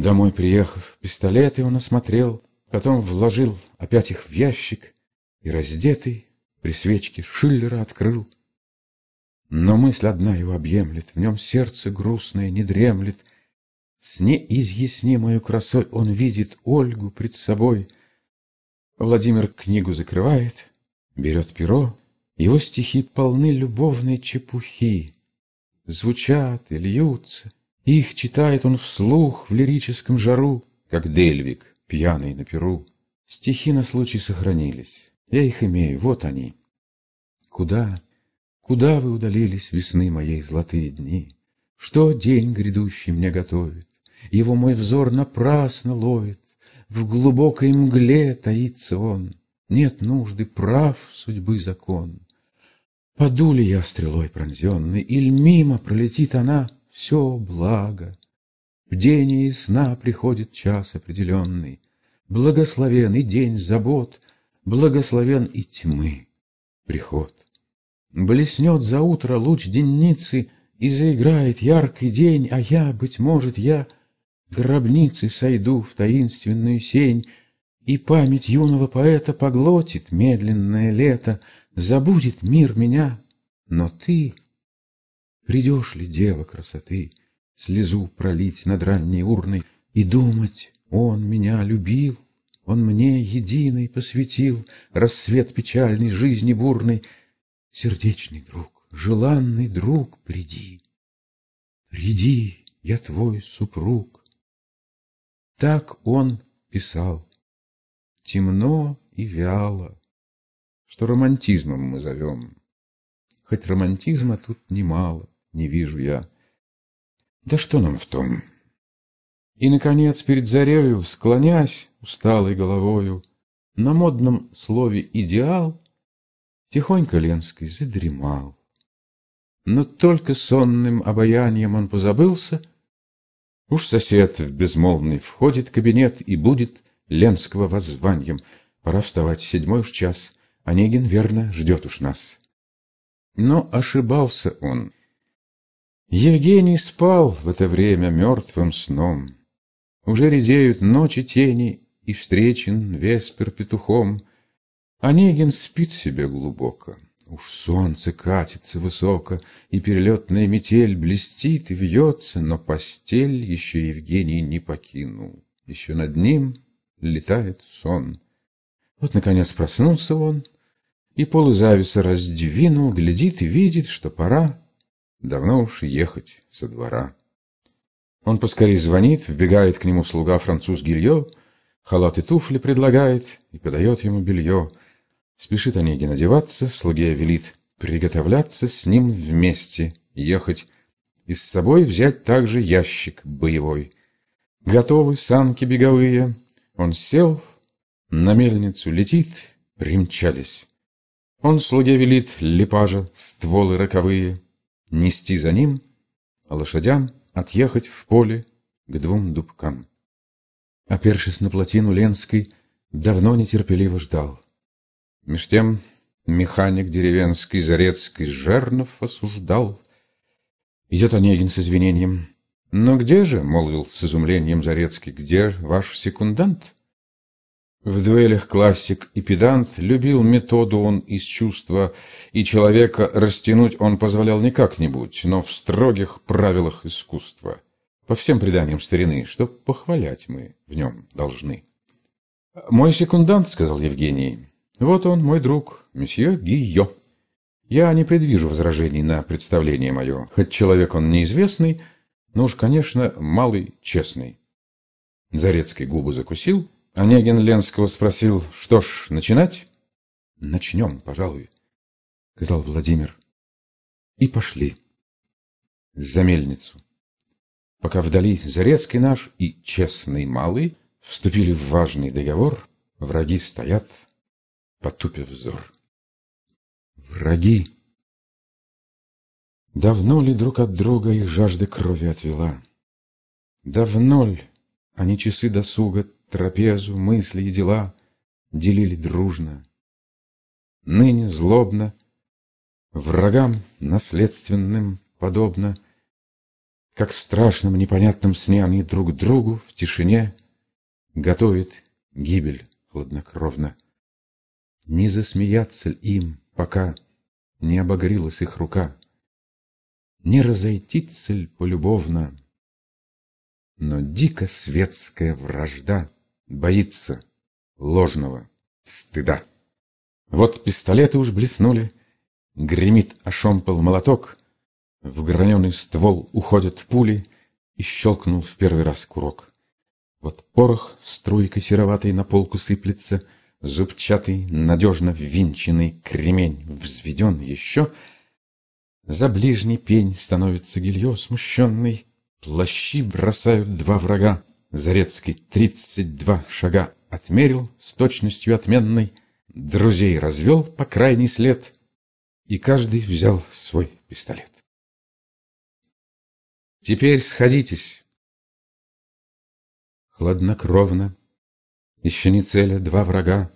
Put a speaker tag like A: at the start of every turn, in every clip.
A: Домой приехав, пистолеты он осмотрел, Потом вложил опять их в ящик И раздетый при свечке Шиллера открыл. Но мысль одна его объемлет, В нем сердце грустное не дремлет. С неизъяснимою красой Он видит Ольгу пред собой. Владимир книгу закрывает, Берет перо, Его стихи полны любовной чепухи. Звучат и льются, Их читает он вслух в лирическом жару, Как Дельвик, пьяный на перу. Стихи на случай сохранились, Я их имею, вот они. Куда, куда вы удалились, Весны моей золотые дни? Что день грядущий мне готовит? Его мой взор напрасно ловит, В глубокой мгле таится он, Нет нужды, прав судьбы закон. Паду ли я стрелой пронзенной, Иль мимо пролетит она, все благо. Бдение и сна приходит час определенный, Благословен и день забот, Благословен и тьмы приход. Блеснет за утро луч денницы, И заиграет яркий день, А я, быть может, я гробницы сойду в таинственную сень, И память юного поэта поглотит медленное лето, Забудет мир меня, но ты Придешь ли, дева красоты, Слезу пролить над ранней урной И думать, он меня любил, Он мне единый посвятил Рассвет печальной жизни бурной. Сердечный друг, желанный друг, приди, Приди, я твой супруг. Так он писал, темно и вяло, Что романтизмом мы зовем. Хоть романтизма тут немало, не вижу я. Да что нам в том? И, наконец, перед зарею, склонясь усталой головою, На модном слове «идеал» Тихонько Ленской задремал. Но только сонным обаянием он позабылся, Уж сосед в безмолвный входит кабинет И будет Ленского воззванием. Пора вставать, седьмой уж час, Онегин верно ждет уж нас. Но ошибался он. Евгений спал в это время мертвым сном. Уже редеют ночи тени, и встречен веспер петухом. Онегин спит себе глубоко. Уж солнце катится высоко, и перелетная метель блестит и вьется, но постель еще Евгений не покинул. Еще над ним летает сон. Вот, наконец, проснулся он, и полы зависа раздвинул, глядит и видит, что пора Давно уж ехать со двора. Он поскорей звонит, вбегает к нему слуга француз Гильо, халат и туфли предлагает и подает ему белье. Спешит Онегин одеваться, слуге велит приготовляться с ним вместе, ехать и с собой взять также ящик боевой. Готовы санки беговые, он сел, на мельницу летит, примчались. Он слуге велит липажа, стволы роковые — нести за ним, а лошадям отъехать в поле к двум дубкам. Опершись на плотину Ленской, давно нетерпеливо ждал. Меж тем механик деревенский Зарецкий Жернов осуждал. Идет Онегин с извинением. «Но где же, — молвил с изумлением Зарецкий, — где ваш секундант?» В дуэлях классик и педант любил методу он из чувства, и человека растянуть он позволял не как-нибудь, но в строгих правилах искусства. По всем преданиям старины, что похвалять мы в нем должны. «Мой секундант», — сказал Евгений, — «вот он, мой друг, месье Гийо. Я не предвижу возражений на представление мое, хоть человек он неизвестный, но уж, конечно, малый честный». Зарецкий губы закусил — Онегин Ленского спросил, что ж, начинать? Начнем, пожалуй, сказал Владимир. И пошли. За мельницу. Пока вдали Зарецкий наш и честный малый вступили в важный договор, враги стоят, потупив взор. Враги! Давно ли друг от друга их жажда крови отвела? Давно ли они часы досуга трапезу, мысли и дела делили дружно. Ныне злобно, врагам наследственным подобно, Как в страшном непонятном сне они друг другу в тишине Готовят гибель хладнокровно. Не засмеяться им, пока Не обогрелась их рука, Не разойтиться ль полюбовно, Но дико светская вражда Боится ложного стыда. Вот пистолеты уж блеснули, Гремит ошомпал молоток, В граненый ствол уходят пули, И щелкнул в первый раз курок. Вот порох струйкой сероватой на полку сыплется, Зубчатый, надежно ввинченный кремень взведен еще. За ближний пень становится гилье смущенный, Плащи бросают два врага, Зарецкий тридцать два шага отмерил с точностью отменной, Друзей развел по крайний след, И каждый взял свой пистолет. Теперь сходитесь. Хладнокровно, еще не целя два врага,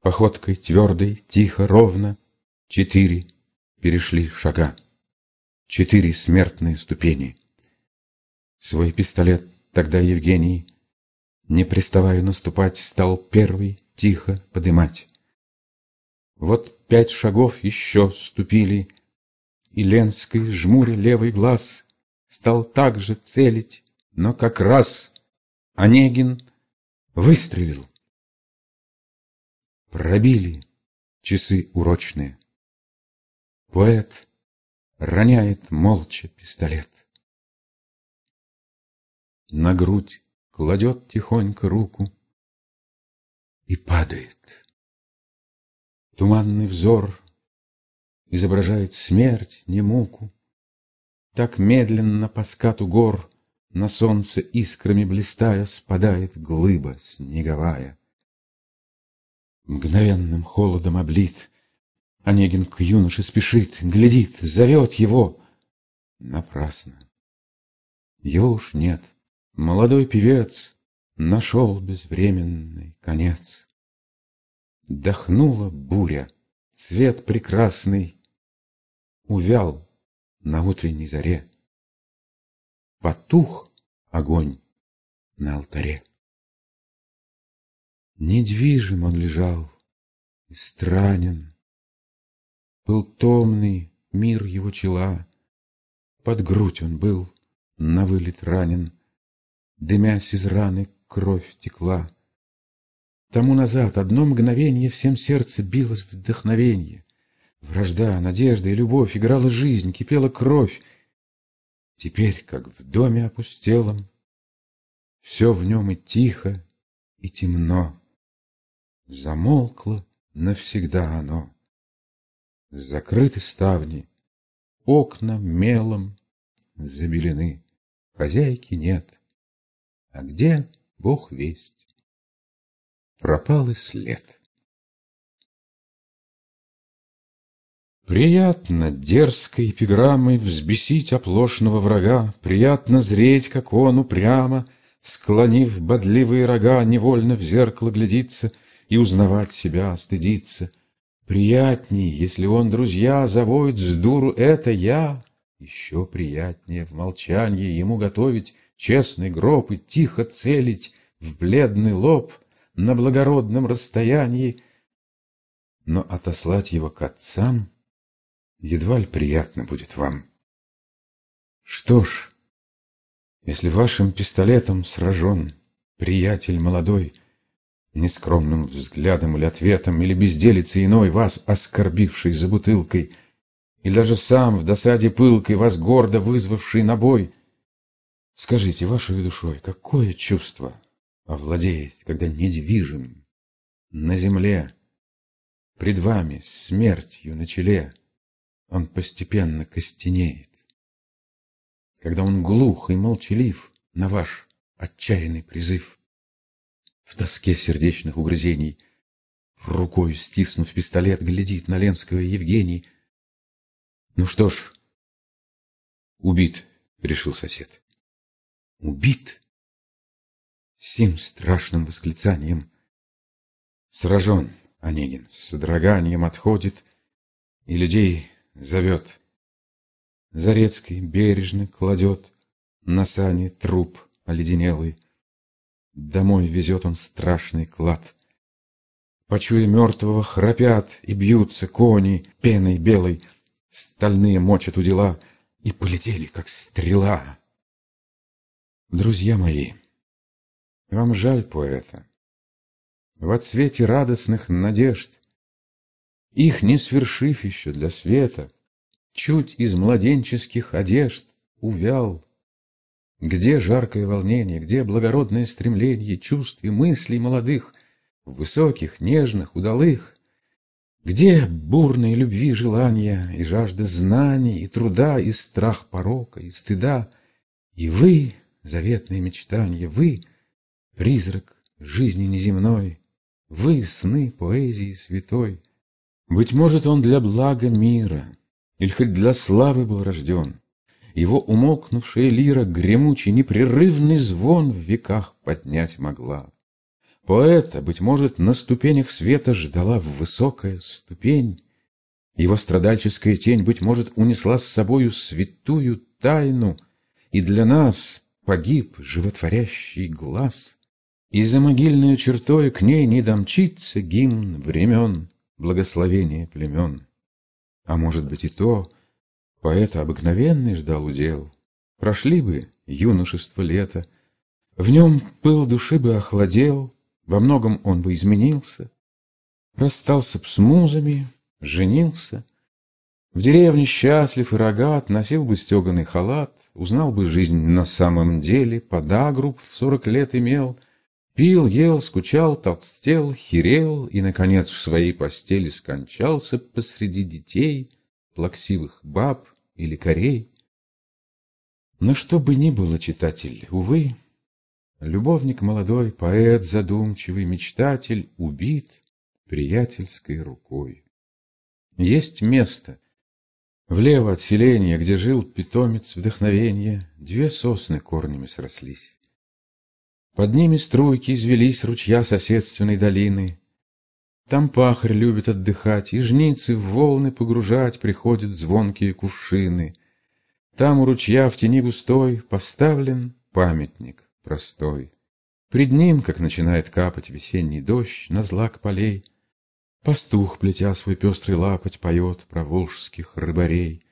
A: Походкой твердой, тихо, ровно, Четыре перешли шага, Четыре смертные ступени. Свой пистолет тогда Евгений не приставая наступать, стал первый тихо подымать. Вот пять шагов еще ступили, И Ленской, жмуря левый глаз, Стал также целить, но как раз Онегин выстрелил. Пробили часы урочные. Поэт роняет молча пистолет. На грудь кладет тихонько руку и падает. Туманный взор изображает смерть, не муку. Так медленно по скату гор на солнце искрами блистая спадает глыба снеговая. Мгновенным холодом облит, Онегин к юноше спешит, глядит, зовет его. Напрасно. Его уж нет. Молодой певец нашел безвременный конец. Дохнула буря, цвет прекрасный Увял на утренней заре. Потух огонь на алтаре. Недвижим он лежал и странен, Был томный мир его чела, Под грудь он был на вылет ранен, Дымясь из раны, кровь текла. Тому назад одно мгновенье Всем сердце билось вдохновенье. Вражда, надежда и любовь Играла жизнь, кипела кровь. Теперь, как в доме опустелом, Все в нем и тихо, и темно. Замолкло навсегда оно. Закрыты ставни, окна мелом забелены, Хозяйки нет. А где Бог весть? Пропал и след. Приятно дерзкой эпиграммой Взбесить оплошного врага, Приятно зреть, как он упрямо, Склонив бодливые рога, Невольно в зеркало глядится И узнавать себя стыдиться. Приятней, если он друзья Завоет с дуру «это я», Еще приятнее в молчании Ему готовить честный гроб и тихо целить в бледный лоб на благородном расстоянии, но отослать его к отцам едва ли приятно будет вам. Что ж, если вашим пистолетом сражен приятель молодой, нескромным взглядом или ответом, или безделицей иной, вас оскорбивший за бутылкой, и даже сам в досаде пылкой, вас гордо вызвавший на бой — Скажите, вашей душой, какое чувство овладеет, когда недвижим на земле, пред вами смертью на челе, он постепенно костенеет? Когда он глух и молчалив на ваш отчаянный призыв, в тоске сердечных угрызений, рукой стиснув пистолет, глядит на Ленского Евгений. Ну что ж, убит, решил сосед убит. Сим страшным восклицанием сражен Онегин, с содроганием отходит и людей зовет. Зарецкий бережно кладет На сане труп оледенелый, Домой везет он страшный клад. Почуя мертвого, храпят и бьются кони пеной белой, Стальные мочат у дела и полетели, как стрела. Друзья мои, вам жаль поэта. В отсвете радостных надежд, Их не свершив еще для света, Чуть из младенческих одежд увял. Где жаркое волнение, где благородное стремление Чувств и мыслей молодых, Высоких, нежных, удалых? Где бурные любви желания И жажда знаний, и труда, И страх порока, и стыда? И вы, заветные мечтания, Вы, призрак жизни неземной, Вы, сны поэзии святой. Быть может, он для блага мира — или хоть для славы был рожден. Его умолкнувшая лира гремучий непрерывный звон в веках поднять могла. Поэта, быть может, на ступенях света ждала высокая ступень. Его страдальческая тень, быть может, унесла с собою святую тайну, и для нас погиб животворящий глаз. И за могильную чертой к ней не домчится гимн времен, благословение племен. А может быть и то, поэта обыкновенный ждал удел. Прошли бы юношество лето, в нем пыл души бы охладел, во многом он бы изменился, расстался б с музами, женился, в деревне счастлив и рогат, носил бы стеганый халат, узнал бы жизнь на самом деле, подагруб в сорок лет имел, пил, ел, скучал, толстел, херел и, наконец, в своей постели скончался посреди детей, плаксивых баб или корей. Но что бы ни было, читатель, увы, любовник молодой, поэт задумчивый, мечтатель убит приятельской рукой. Есть место, влево от селения, где жил питомец вдохновения, две сосны корнями срослись. Под ними струйки извелись ручья соседственной долины. Там пахарь любит отдыхать, и жницы в волны погружать приходят звонкие кувшины. Там у ручья в тени густой поставлен памятник простой. Пред ним, как начинает капать весенний дождь на злак полей, Пастух, плетя свой пестрый лапоть, поет про волжских рыбарей.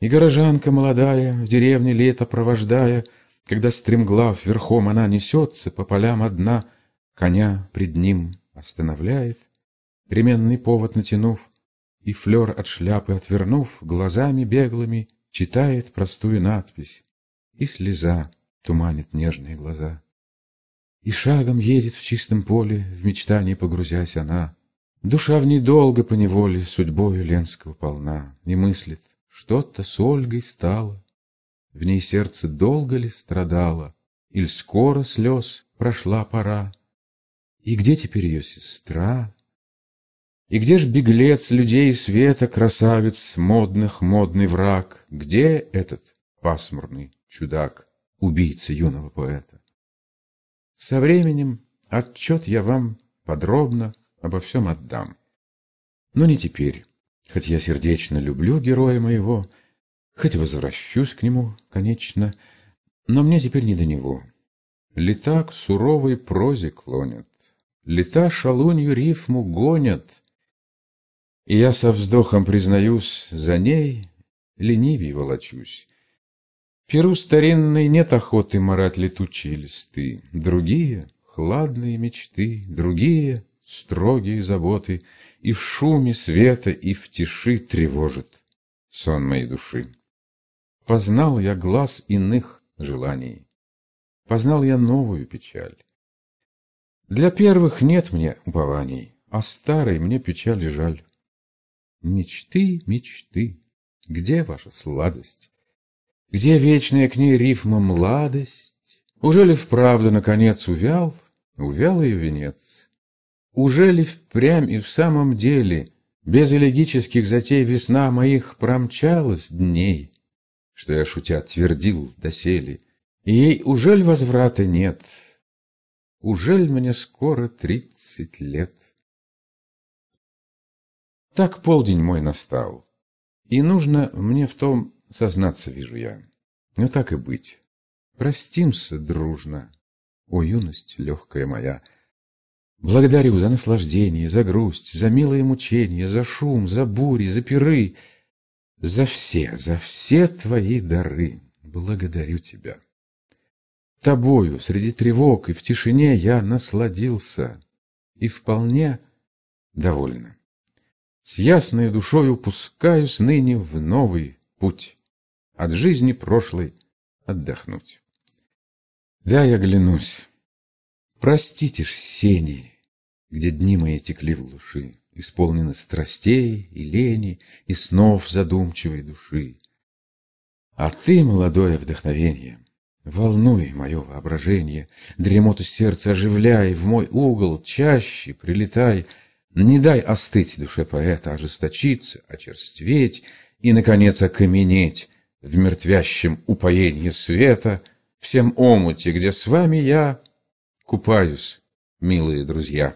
A: И горожанка молодая, в деревне лето провождая, когда стремглав верхом она несется по полям одна, Коня пред ним останавливает, ременный повод натянув, И флер от шляпы отвернув, глазами беглыми Читает простую надпись, и слеза туманит нежные глаза. И шагом едет в чистом поле, в мечтании погрузясь она. Душа в ней долго поневоле судьбою Ленского полна, И мыслит, что-то с Ольгой стало, в ней сердце долго ли страдало, Иль скоро слез прошла пора? И где теперь ее сестра? И где ж беглец людей света, Красавец модных, модный враг? Где этот пасмурный чудак, Убийца юного поэта? Со временем отчет я вам подробно обо всем отдам. Но не теперь, хоть я сердечно люблю героя моего, Хоть возвращусь к нему, конечно, но мне теперь не до него. Лета к суровой прозе клонят, Лета шалунью рифму гонят, И я со вздохом признаюсь, За ней ленивей волочусь. Перу старинной нет охоты Марать летучие листы, Другие — хладные мечты, Другие — строгие заботы, И в шуме света, и в тиши Тревожит сон моей души. Познал я глаз иных желаний, Познал я новую печаль. Для первых нет мне упований, А старой мне печали жаль. Мечты, мечты, где ваша сладость? Где вечная к ней рифма младость? Уже ли вправду, наконец, увял, увял ее венец? Уже ли впрямь и в самом деле Без элегических затей весна моих промчалась дней? что я, шутя, твердил доселе, и ей ужель возврата нет, ужель мне скоро тридцать лет? Так полдень мой настал, и нужно мне в том сознаться, вижу я. Но так и быть. простимся дружно, о юность легкая моя. Благодарю за наслаждение, за грусть, за милые мучения, за шум, за бури, за пиры, за все, за все твои дары. Благодарю тебя. Тобою среди тревог и в тишине я насладился и вполне довольна. С ясной душою пускаюсь ныне в новый путь, От жизни прошлой отдохнуть. Да, я глянусь. Простите ж сени, где дни мои текли в глуши, Исполнены страстей и лени, и снов задумчивой души. А ты, молодое вдохновение, Волнуй мое воображение, Дремоту сердца оживляй, В мой угол чаще прилетай, Не дай остыть душе поэта, Ожесточиться, очерстветь И, наконец, окаменеть В мертвящем упоении света, Всем омуте, где с вами я Купаюсь, милые друзья.